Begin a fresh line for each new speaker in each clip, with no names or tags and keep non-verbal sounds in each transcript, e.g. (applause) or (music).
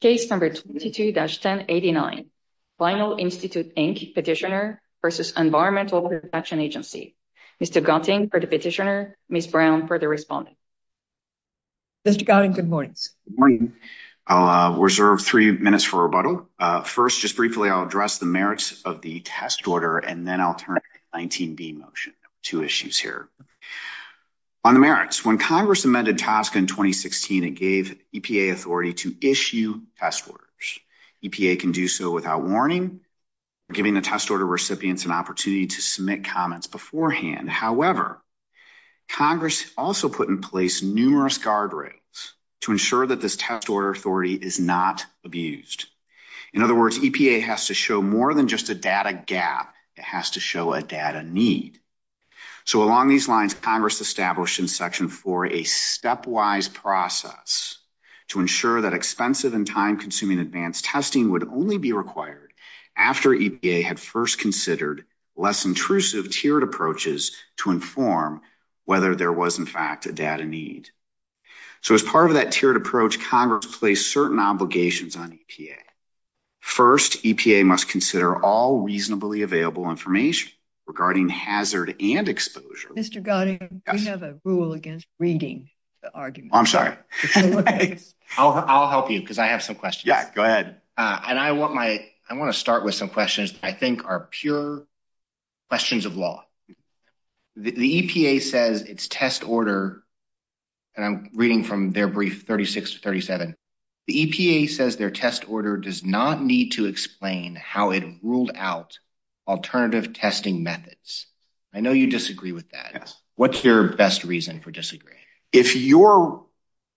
Case number 22-1089, Vinyl Institute, Inc. Petitioner v. Environmental Protection Agency. Mr. Gotting for the petitioner, Ms. Brown for the respondent.
Mr. Gotting, good morning.
Good morning. I'll uh, reserve three minutes for rebuttal. Uh, first, just briefly, I'll address the merits of the test order, and then I'll turn to the 19B motion. Two issues here. On the merits, when Congress amended TSCA in 2016, it gave EPA authority to issue test orders. EPA can do so without warning, giving the test order recipients an opportunity to submit comments beforehand. However, Congress also put in place numerous guardrails to ensure that this test order authority is not abused. In other words, EPA has to show more than just a data gap. It has to show a data need. So along these lines, Congress established in Section 4 a stepwise process to ensure that expensive and time-consuming advanced testing would only be required after EPA had first considered less intrusive tiered approaches to inform whether there was, in fact, a data need. So as part of that tiered approach, Congress placed certain obligations on EPA. First, EPA must consider all reasonably available information regarding hazard and exposure.
Mr. Gotting, we have a rule against reading the argument.
Oh, I'm sorry. (laughs)
I'll help you because I have some questions.
Yeah, go ahead.
Uh, and I want to start with some questions that I think are pure questions of law. The EPA says its test order, and I'm reading from their brief 36 to 37, the EPA says their test order does not need to explain how it ruled out alternative testing methods. I know you disagree with that. What's your best reason for disagreeing?
If you're,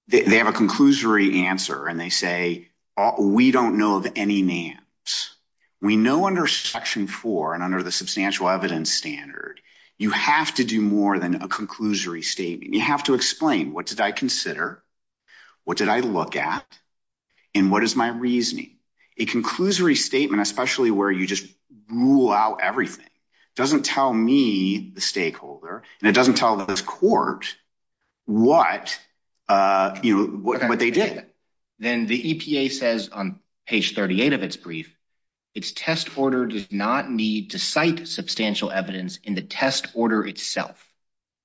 they have a conclusory answer and they say, uh, we don't know of any names. We know under Section 4 and under the substantial evidence standard, you have to do more than a conclusory statement. You have to explain, what did I consider? What did I look at? And what is my reasoning? A conclusory statement, especially where you just rule out everything, It doesn't tell me, the stakeholder, and it doesn't tell this court what uh, they did.
Then the EPA says on page 38 of its brief, its test order does not need to cite substantial evidence in the test order itself.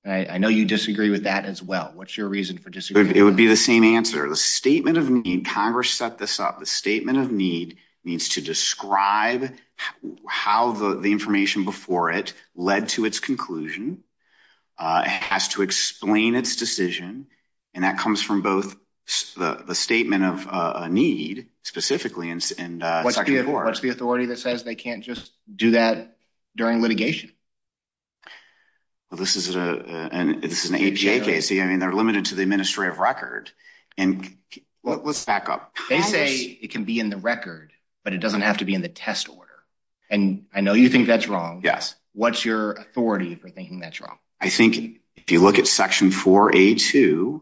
I know you disagree with that as well. What's your reason for disagreeing?
It would be the same answer. The statement of need, Congress set this up. The statement of need needs to describe how the information before it led to its conclusion. Uh, it has to explain its decision. And that comes from both the statement of uh, a need, specifically in uh, Section 4.
What's the authority that says they can't just do that during litigation?
Well, this is an APA case. I mean, they're limited to the administrative record. And let's back up.
They say it can be in the record, but it doesn't have to be in the test order. And I know you think that's wrong.
Yes.
What's your authority for thinking that's wrong?
I think if you look at Section 4A2,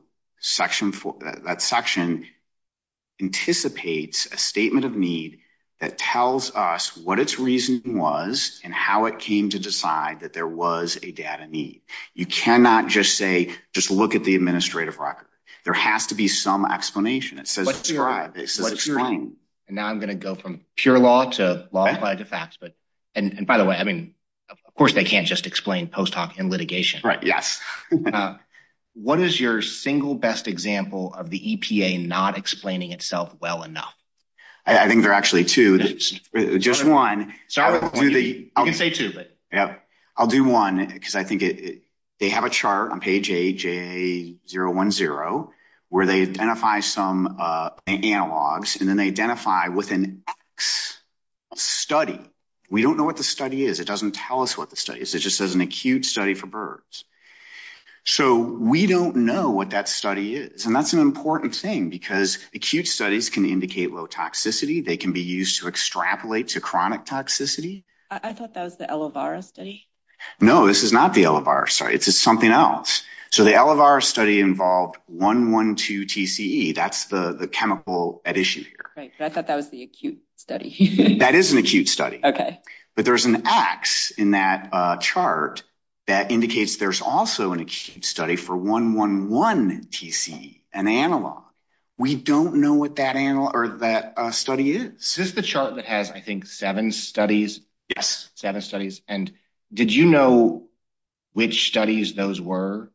that section anticipates a statement of need that tells us what its reason was and how it came to decide that there was a data need. You cannot just say, just look at the administrative record. There has to be some explanation. It says describe. It says explain.
And now I'm going to go from pure law to law applied to facts. And by the way, I mean, of course, they can't just explain post hoc in litigation.
Right. Yes. (laughs)
Uh, what is your single best example of the EPA not explaining itself well enough?
I think there are actually two. Just uh, one. Sorry.
You can say two.
but I'll do one because I think they have a chart on page 8, JA010, where they identify some uh, analogs. And then they identify with an X study. We don't know what the study is. It doesn't tell us what the study is. It just says an acute study for birds. So we don't know what that study is. And that's an important thing because acute studies can indicate low toxicity. They can be used to extrapolate to chronic toxicity.
I thought that was the Elovaara study.
No, this is not the Elovaara study. It's something else. So the Elovaara study involved 112-TCE. That's the chemical at issue here.
Right. But I thought that was the acute study. (laughs)
That is an acute study.
Okay.
But there's an X in that uh, chart that indicates there's also an acute study for 111-TCE, an analog. We don't know what that uh, study is.
This is this the chart that has, I think, seven studies?
Yes.
Seven studies. And did you know which studies those were?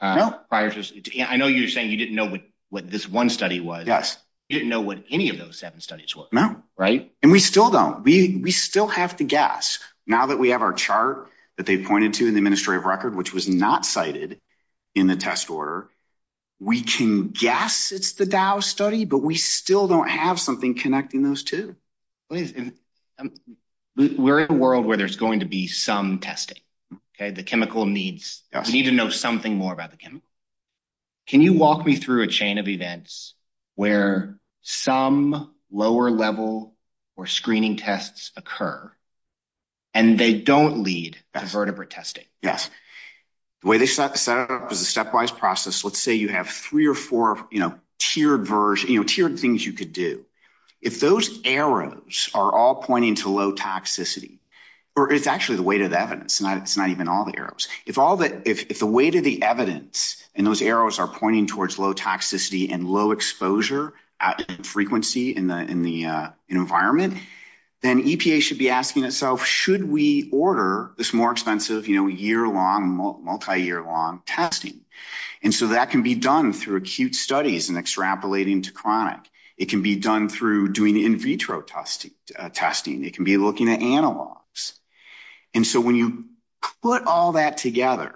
Uh, no.
I know you're saying you didn't know what this one study was.
Yes.
You didn't know what any of those seven studies were.
No.
Right?
And we still don't. We still have to guess. Now that we have our chart that they pointed to in the administrative record, which was not cited in the test order, we can guess it's the Dow study, but we still don't have something connecting those two.
Um, We're in a world where there's going to be some testing. Okay, the chemical needs, we need to know something more about the chemical. Can you walk me through a chain of events where some lower level or screening tests occur and they don't lead to vertebrate testing?
Yes. The way they set it up is a stepwise process. Let's say you have three or four you know, tiered version, you know, tiered things you could do. If those arrows are all pointing to low toxicity, or it's actually the weight of the evidence, it's not even all the arrows. If all the weight of the evidence and those arrows are pointing towards low toxicity and low exposure at frequency in the in the uh environment, then EPA should be asking itself, should we order this more expensive you know, year-long, multi-year-long testing? And so that can be done through acute studies and extrapolating to chronic. It can be done through doing in vitro uh, testing. It can be looking at analogs. And so when you put all that together,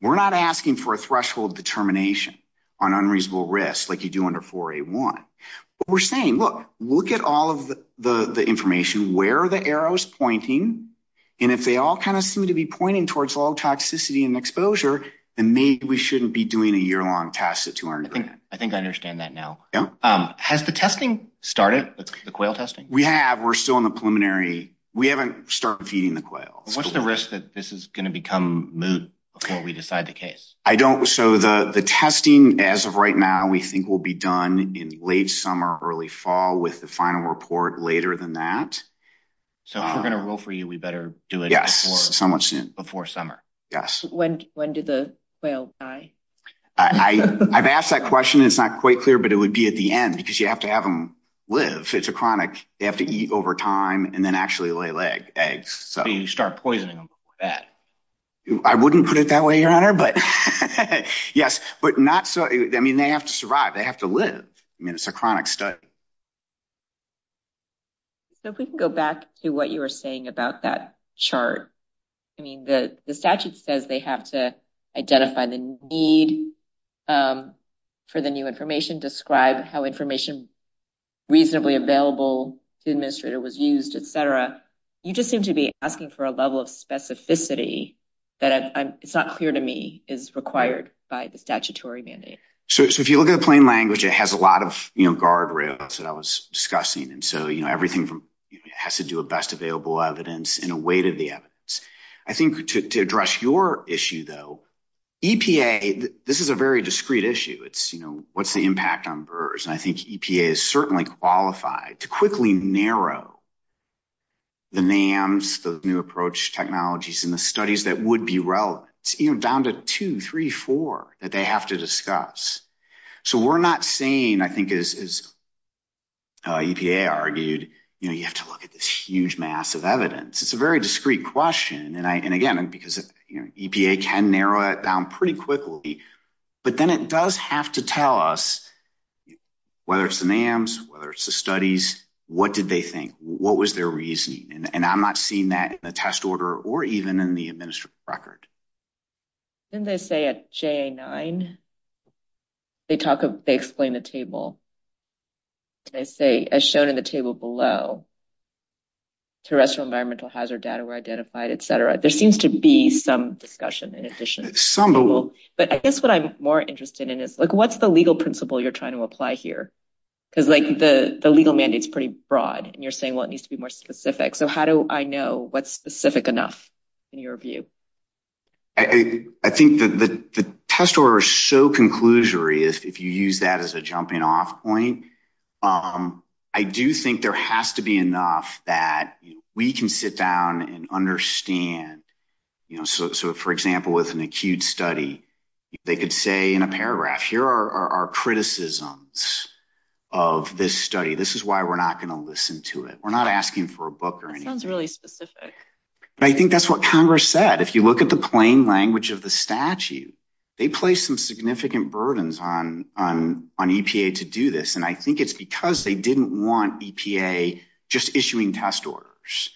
we're not asking for a threshold determination on unreasonable risk like you do under 4A1. But we're saying, look, look at all of the information. Where are the arrows pointing? And if they all kind of seem to be pointing towards low toxicity and exposure, then maybe we shouldn't be doing a year-long test at 200 grand.
I think I understand that now. Um, has the testing started, the quail testing?
We have. We're still in the preliminary. We haven't started feeding the quail.
What's the risk that this is going to become moot before we decide the case?
I don't. So the testing, as of right now, we think will be done in late summer, early fall with the final report later than that.
So if we're going to rule for you, we better do it before summer.
Yes.
When do the quail die?
I've asked that question. It's not quite clear, but it would be at the end because you have to have them live. It's a chronic. They have to eat over time and then actually lay eggs.
So you start poisoning them before that.
I wouldn't put it that way, Your Honor, but (laughs) yes, but not so. I mean, they have to survive. They have to live. I mean, it's a chronic study.
So if we can go back to what you were saying about that chart. I mean, the statute says they have to identify the need um, for the new information, describe how information reasonably available to the administrator was used, et cetera. You just seem to be asking for a level of specificity that it's not clear to me is required by the statutory mandate.
So if you look at the plain language, it has a lot of guardrails that I was discussing. And so everything has to do with best available evidence and a weight of the evidence. I think to address your issue, though, EPA, this is a very discreet issue. It's, you know, what's the impact on birds? And I think EPA is certainly qualified to quickly narrow the NAMs, the new approach technologies and the studies that would be relevant, you know, down to two, three, four that they have to discuss. So we're not saying, I think, as uh, EPA argued, you know, you have to look at this huge mass of evidence. It's a very discreet question. And again, because EPA can narrow it down pretty quickly, but then it does have to tell us whether it's the NAMs, whether it's the studies, what did they think? What was their reasoning? And I'm not seeing that in the test order or even in the administrative record.
Didn't they say at JA9, they explain the table. They say, as shown in the table below, terrestrial environmental hazard data were identified, et cetera. There seems to be some discussion in addition. Some but I guess what I'm more interested in is, like, what's the legal principle you're trying to apply here? Because, like, the legal mandate is pretty broad, and you're saying, well, it needs to be more specific. So how do I know what's specific enough in your view?
I think that the test order is so conclusory, if you use that as a jumping off point. Um, I do think there has to be enough that we can sit down and understand. You know, so for example, with an acute study, they could say in a paragraph, here are our criticisms of this study. This is why we're not going to listen to it. We're not asking for a book or anything.
Sounds really specific.
But I think that's what Congress said. If you look at the plain language of the statute, they place some significant burdens on EPA to do this. And I think it's because they didn't want EPA just issuing test orders.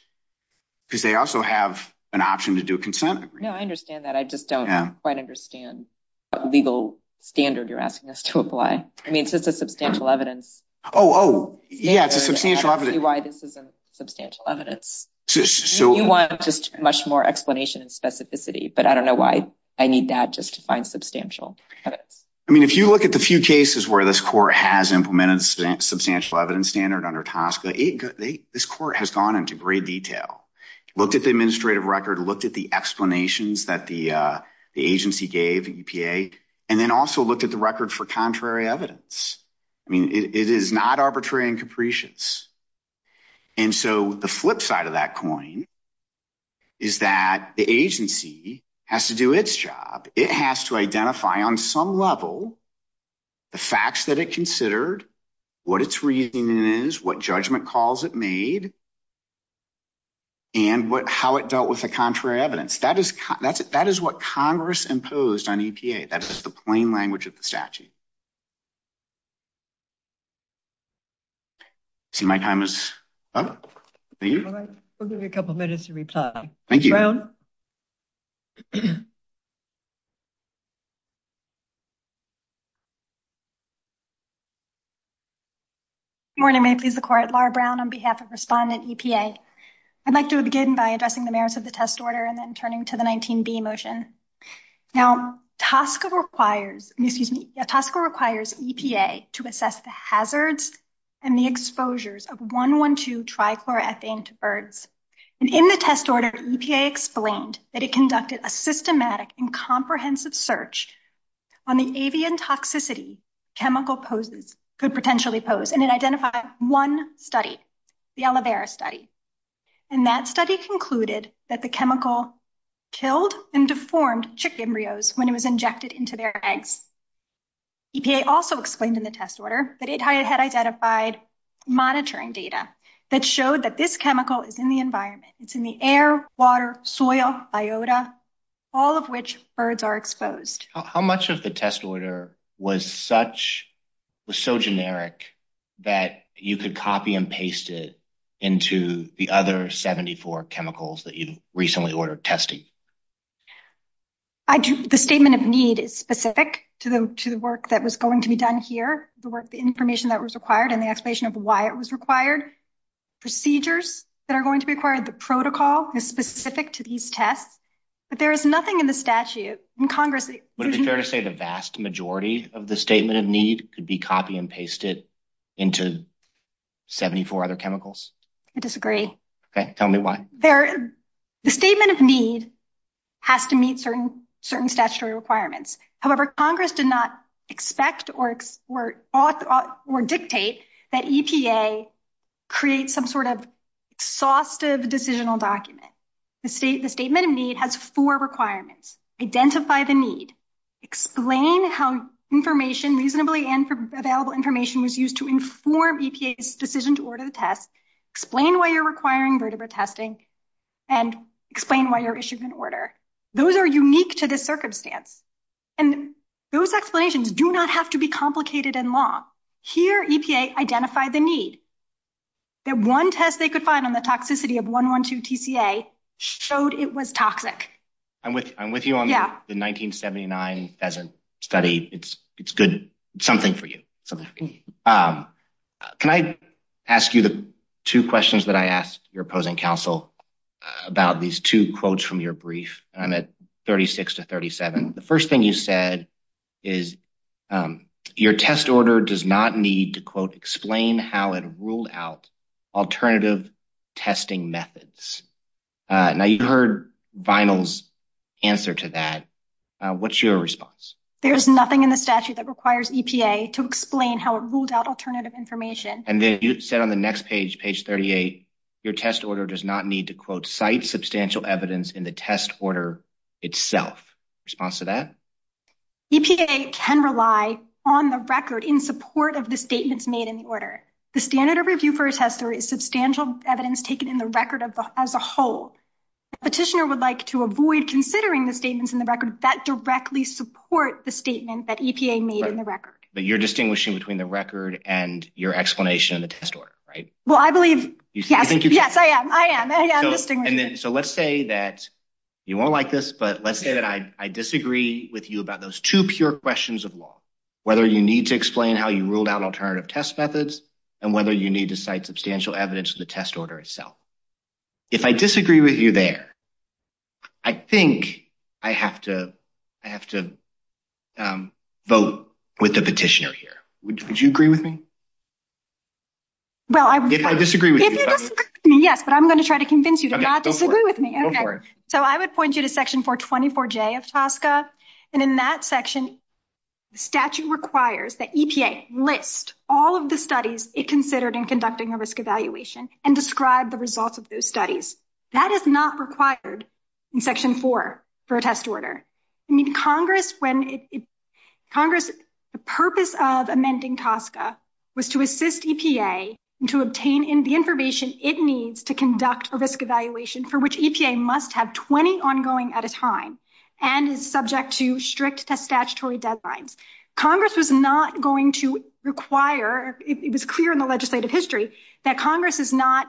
Because they also have an option to do a consent agreement.
No, I understand that. I just don't quite understand what legal standard you're asking us to apply. I mean, it's just a substantial evidence.
Oh, oh, yeah, it's a substantial evidence.
I don't see why this isn't substantial evidence. So you want just much more explanation and specificity. But I don't know why I need that just to find substantial evidence.
I mean, if you look at the few cases where this court has implemented substantial evidence standard under TSCA, this court has gone into great detail. Looked at the administrative record, looked at the explanations that the uh, agency gave EPA, and then also looked at the record for contrary evidence. I mean, it is not arbitrary and capricious. And so the flip side of that coin is that the agency has to do its job. It has to identify on some level the facts that it considered, what its reasoning is, what judgment calls it made, and how it dealt with the contrary evidence. That is what Congress imposed on EPA. That is the plain language of the statute. See, my time is up. Thank you.
All right. We'll give you a couple minutes to reply.
Thank you.
Brown?
Good morning. May it please the court. Laura Brown on behalf of Respondent EPA. I'd like to begin by addressing the merits of the test order and then turning to the 19B motion. Now, TSCA requires EPA to assess the hazards and the exposures of 112-trichloroethane to birds. And in the test order, EPA explained that it conducted a systematic and comprehensive search on the avian toxicity chemical poses could potentially pose. And it identified one study, the Elovaara study. And that study concluded that the chemical killed and deformed chick embryos when it was injected into their eggs. EPA also explained in the test order that it had identified monitoring data that showed that this chemical is in the environment. It's in the air, water, soil, biota, all of which birds are exposed.
How much of the test order was such, was so generic that you could copy and paste it into the other 74 chemicals that you recently ordered testing?
The statement of need is specific to the work that was going to be done here, the work, the information that was required and the explanation of why it was required. Procedures that are going to be required, the protocol is specific to these tests. But there is nothing in the statute in Congress.
Would it be fair to say the vast majority of the statement of need could be copy and pasted into 74 other chemicals?
I disagree.
Okay, tell me why.
The statement of need has to meet certain certain statutory requirements. However, Congress did not expect or, or, or dictate that EPA create some sort of exhaustive decisional document. The statement of need has four requirements. Identify the need. Explain how information, reasonably and available information was used to inform EPA's decision to order the test. Explain why you're requiring vertebrate testing and explain why you're issuing an order. Those are unique to this circumstance. And those explanations do not have to be complicated and long. Here, EPA identified the need. That one test they could find on the toxicity of 112-TCA showed it was toxic.
I'm with you on the 1979 pheasant study. It's good. Something for you. Um, can I ask you the two questions that I asked your opposing counsel uh, about these two quotes from your brief? And I'm at 36 to 37. The first thing you said is um, your test order does not need to, quote, explain how it ruled out alternative testing methods. Uh, now, you heard Vinyl's answer to that. Uh, what's your response?
There's nothing in the statute that requires EPA to explain how it ruled out alternative information.
And then you said on the next page, page 38, your test order does not need to, quote, cite substantial evidence in the test order itself. Response to that?
EPA can rely on the record in support of the statements made in the order. The standard of review for a test tester is substantial evidence taken in the record as a whole. The petitioner would like to avoid considering the statements in the record that directly support the statement that EPA made in the record.
But you're distinguishing between the record and your explanation in the test order, right?
Well, I believe, yes, yes, I am. I am. I am distinguishing.
So let's say that you won't like this, but let's say that I disagree with you about those two pure questions of law, whether you need to explain how you ruled out alternative test methods and whether you need to cite substantial evidence in the test order itself. If I disagree with you there, I think I have to um, vote with the petitioner here. Would you agree with me? Well, I If I disagree with you.
Yes, but I'm going to try to convince you to not disagree with me. Okay. So I would point you to section 424J of TSCA. And in that section, the statute requires that EPA list all of the studies it considered in conducting a risk evaluation and describe the results of those studies. That is not required in section 4 for a test order. I mean, Congress, when it Congress, the purpose of amending TSCA was to assist EPA to obtain the information it needs to conduct a risk evaluation for which EPA must have 20 ongoing at a time and is subject to strict statutory deadlines. Congress was not going to require, it was clear in the legislative history, that Congress is not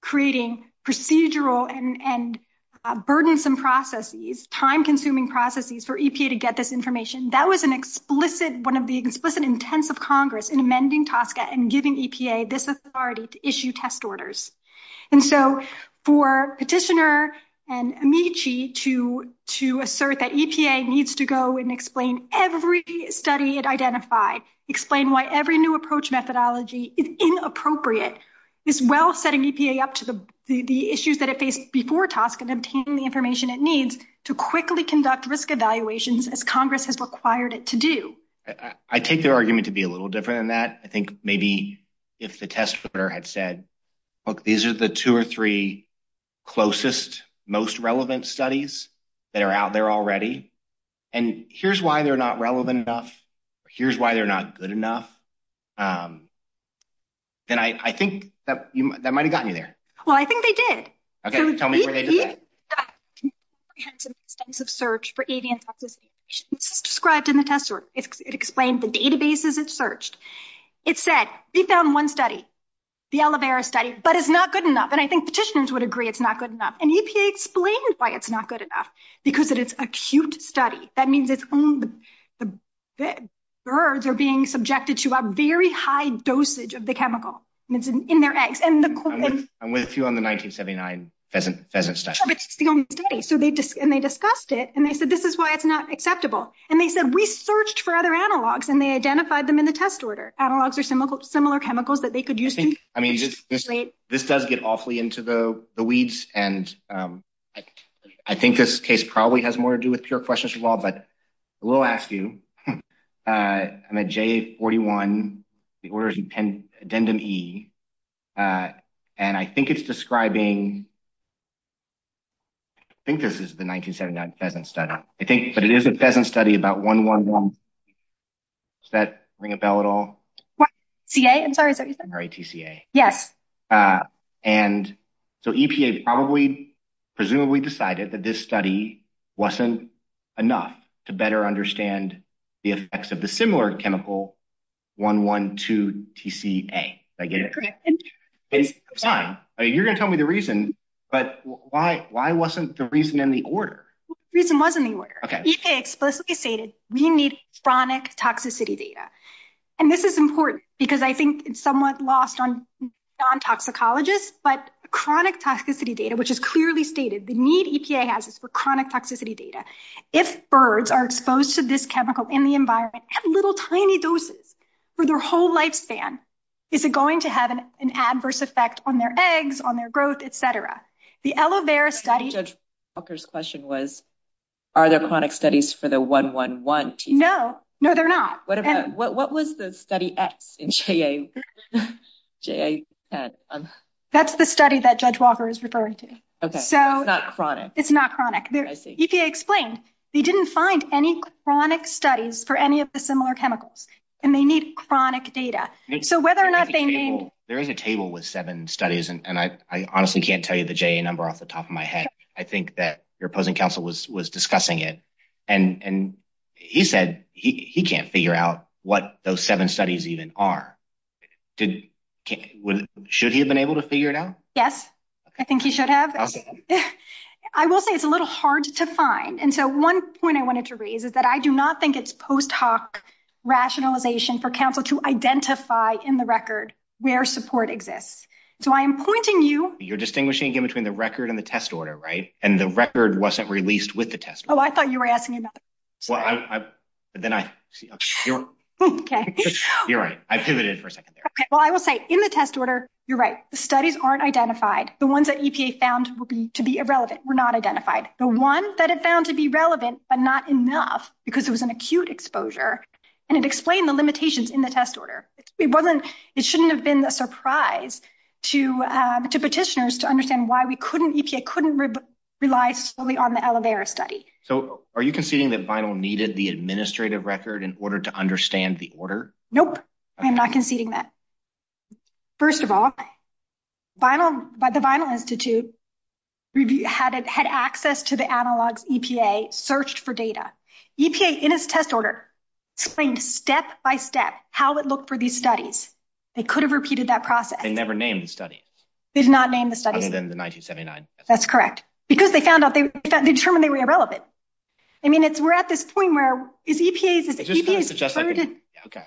creating procedural and uh, burdensome processes, time-consuming processes for EPA to get this information. That was an explicit, one of the explicit intents of Congress in amending TSCA and giving EPA this authority to issue test orders. And so for petitioner and Amici to assert that EPA needs to go and explain every study it identified, explain why every new approach methodology is inappropriate, is well setting EPA up to the issues that it faced before TSCA and obtaining the information it needs to quickly conduct risk evaluations as Congress has required it to do.
I take their argument to be a little different than that. I think maybe if the test order had said, look, these are the two or three closest, most relevant studies that are out there already, and here's why they're not relevant enough, or here's why they're not good enough, um, then I think that you might that might have gotten you there.
Well, I think they did.
Okay, tell me where they did that.
EPA did a comprehensive, extensive search for avian toxicity. This is described in the test order. It explained the databases it searched. It said, we found one study, the Elovaara study, but it's not good enough. And I think petitioners would agree it's not good enough. And EPA explained why it's not good enough, because it's a acute study. That means it's own the the birds are being subjected to a very high dosage of the chemical It's in their eggs.
And the cool I'm with you on the 1979 pheasant study.
But It's the only study. And they discussed it, and they said, this is why it's not acceptable. And they said, we searched for other analogs, and they identified them in the test order. Analogs are similar chemicals that they could use.
I mean, this does get awfully into the weeds, and um, I think this case probably has more to do with pure questions of law, but I will ask you. (laughs) Uh, I'm at J41, the order is in addendum E, uh, and I think it's describing, think this is the 1979 pheasant study. I think, but it is a pheasant study about 111. Does that ring a bell at all?
CA? I'm sorry, is that what you said?
RATCA.
Yes.
Uh, and so EPA probably, presumably decided that this study wasn't enough to better understand the effects of the similar chemical 112TCA. I get it. Correct. It's fine. You're going to tell me the reason, but why wasn't the reason in the order?
The reason was in the order. EPA explicitly stated, we need chronic toxicity data. And this is important, because I think it's somewhat lost on non-toxicologists, but chronic toxicity data, which is clearly stated, the need EPA has is for chronic toxicity data. If birds are exposed to this chemical in the environment at little tiny doses for their whole lifespan, is it going to have an adverse effect on their eggs, on their growth, et cetera? The Elovaara study-
Judge Walker's question was, are there chronic studies for the 111TCA?
No, no, they're not.
What about what what was the study X in JA10? (laughs)
Um, That's the study that Judge Walker is referring to.
Okay, it's not chronic.
It's not chronic. EPA explained they didn't find any chronic studies for any of the similar chemicals. And they need chronic data. So whether or not they named...
There is a table with seven studies, and I honestly can't tell you the JA number off the top of my head. I think that your opposing counsel was discussing it, and he said he can't figure out what those seven studies even are. Should he have been able to figure it out?
Yes, I think he should have. (laughs) I will say it's a little hard to find. And so one point I wanted to raise is that I do not think it's post hoc rationalization for counsel to identify in the record where support exists. So I am pointing you...
You're distinguishing again between the record and the test order, right? And the record wasn't released with the test order.
Oh, I thought you were asking about.
Well, then I...
Okay. (laughs)
You're right. I pivoted for a second there.
Okay. Well, I will say in the test order, you're right. The studies aren't identified. The ones that EPA found will be to be irrelevant were not identified. The one that it found to be relevant, but not enough because it was an acute exposure, and it explained the limitations in the test order. It wasn't, it shouldn't have been a surprise to um, petitioners to understand why we couldn't, EPA couldn't rely solely on the Elovaara study.
So are you conceding that Vinyl needed the administrative record in order to understand the order?
Nope. I'm not conceding that. First of all, the Vinyl Institute had access to the analogs EPA searched for data. EPA, in its test order, explained step by step how it looked for these studies. They could have repeated that process.
They never named the studies.
They did not name the studies.
Other than the 1979.
That's correct. Because they found out, they determined they were irrelevant. I mean, we're at this point where is EPA's is EPA's burden Yeah, okay.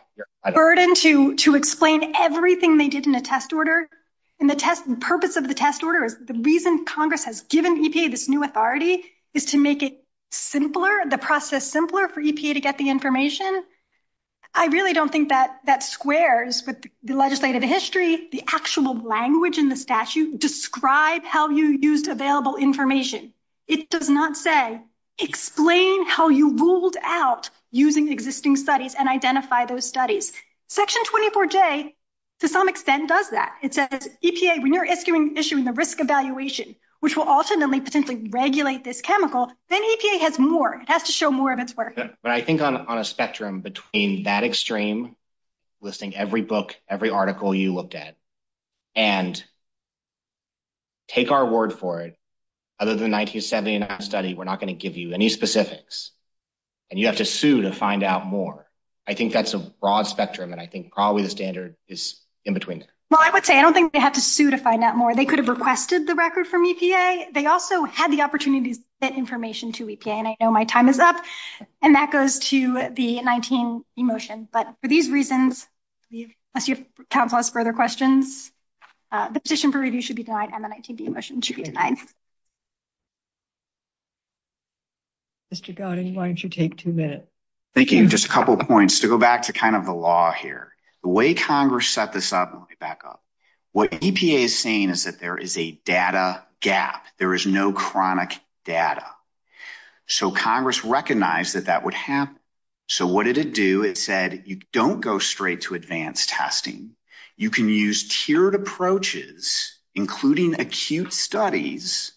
Burden to explain everything they did in a test order? And the purpose of the test order is the reason Congress has given EPA this new authority is to make it simpler, the process simpler for EPA to get the information. I really don't think that that squares with the legislative history, the actual language in the statute, describe how you used available information. It does not say, explain how you ruled out using existing studies and identify those studies. Section 24J, to some extent, does that. It says, EPA, when you're issuing the risk evaluation, which will ultimately potentially regulate this chemical, then EPA has more. It has to show more of its work.
But I think on a spectrum between that extreme, listing every book, every article you looked at, and take our word for it, other than the 1979 study, we're not going to give you any specifics. And you have to sue to find out more. I think that's a broad spectrum. And I think probably the standard is in between there.
Well, I would say, I don't think they have to sue to find out more. They could have requested the record from EPA. They also had the opportunity to get information to EPA. And I know my time is up. And that goes to the 19B motion. But for these reasons, unless your counsel has further questions, uh, the petition for review should be denied and the 19B motion should be denied.
Mr. Gowdy, why don't you take two minutes?
Thank you. Just a couple of points to go back to kind of the law here. The way Congress set this up, let me back up. What EPA is saying is that there is a data gap. There is no chronic data. So Congress recognized that that would happen. So what did it do? It said, you don't go straight to advanced testing. You can use tiered approaches, including acute studies,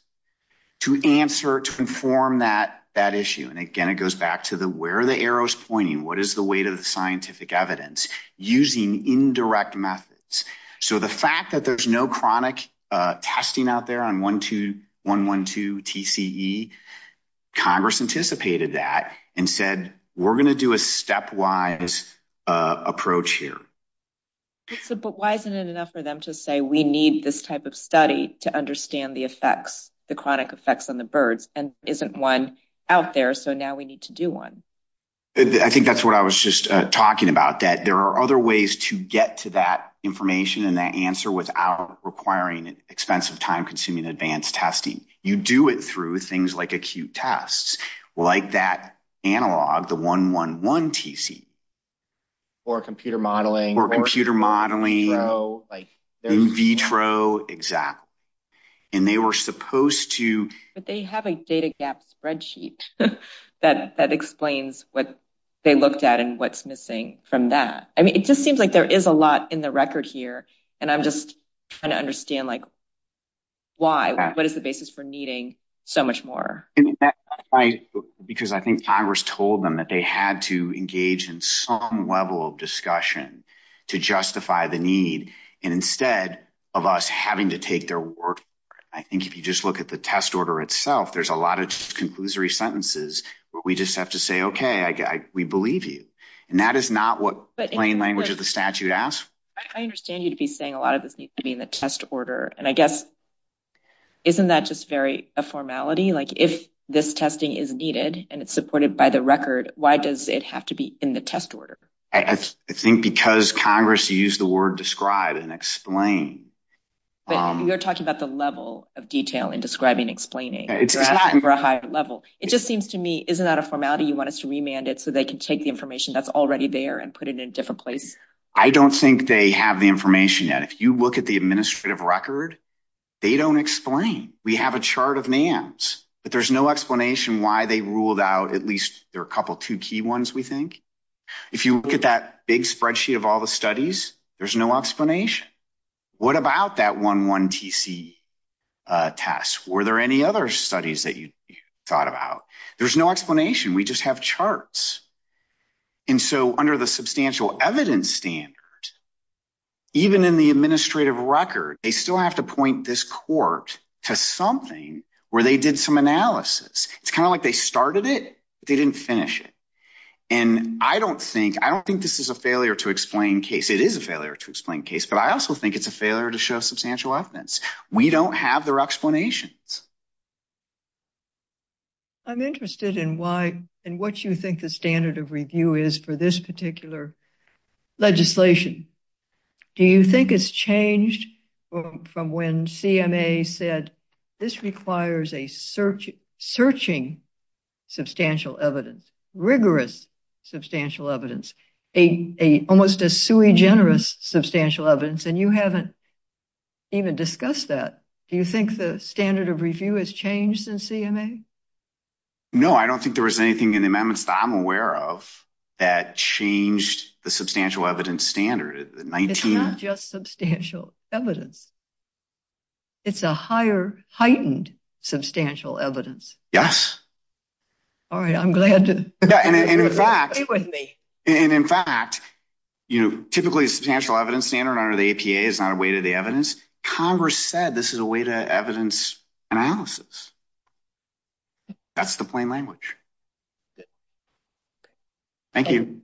to answer, to inform that issue. And again, it goes back to the where are the arrows pointing? What is the weight of the scientific evidence? Using indirect methods. So the fact that there's no chronic uh, testing out there on 112 TCE, Congress anticipated that and said, we're going to do a stepwise uh, approach here.
But why isn't it enough for them to say, we need this type of study to understand the effects, the chronic effects on the birds, and isn't one out there. So now we need to do one.
I think that's what I was just uh, talking about, that there are other ways to get to that information and that answer without requiring expensive time consuming advanced testing. You do it through things like acute tests, like that analog, the 111 TC.
Or computer modeling.
Or computer modeling. In vitro, exactly. And they were supposed to.
But they have a data gap spreadsheet (laughs) that explains what they looked at and what's missing from that. I mean, it just seems like there is a lot in the record here. And I'm just trying to understand, like, why? What is the basis for needing so much more.
Because I think Congress told them that they had to engage in some level of discussion to justify the need. And instead of us having to take their word, I think if you just look at the test order itself, there's a lot of conclusory sentences where we just have to say, okay, we believe you. And that is not what plain language of the statute asks.
I understand you to be saying a lot of this needs to be in the test order. And I guess, isn't that just very a formality? Like if this testing is needed and it's supported by the record, why does it have to be in the test order?
I think because Congress used the word describe and explain.
But um, you're talking about the level of detail in describing, explaining. It's not for a higher level. It just seems to me, isn't that a formality? You want us to remand it so they can take the information that's already there and put it in a different place?
I don't think they have the information yet. If you look at the administrative record, they don't explain. We have a chart of NAMs, but there's no explanation why they ruled out at least there are a couple two key ones, we think. If you look at that big spreadsheet of all the studies, there's no explanation. What about that 1-1 TC uh, test? Were there any other studies that you thought about? There's no explanation. We just have charts. And so under the substantial evidence standard, even in the administrative record, they still have to point this court to something where they did some analysis. It's kind of like they started it, but they didn't finish it. And I don't think I don't think this is a failure to explain case. It is a failure to explain case, but I also think it's a failure to show substantial evidence. We don't have their explanations.
I'm interested in why and what you think the standard of review is for this particular legislation. Do you think it's changed from when CMA said this requires a searching substantial evidence, rigorous substantial evidence, almost a sui generis substantial evidence, and you haven't even discussed that. Do you think the standard of review has changed since CMA?
No, I don't think there was anything in the amendments that I'm aware of that changed the substantial evidence standard.
It's not just substantial evidence. It's a higher heightened substantial evidence.
Yes.
All right. I'm glad to agree with me.
And in fact, you know, typically a substantial evidence standard under the APA is not a way to the evidence. Congress said this is a way to evidence analysis. That's the plain language. Thank you.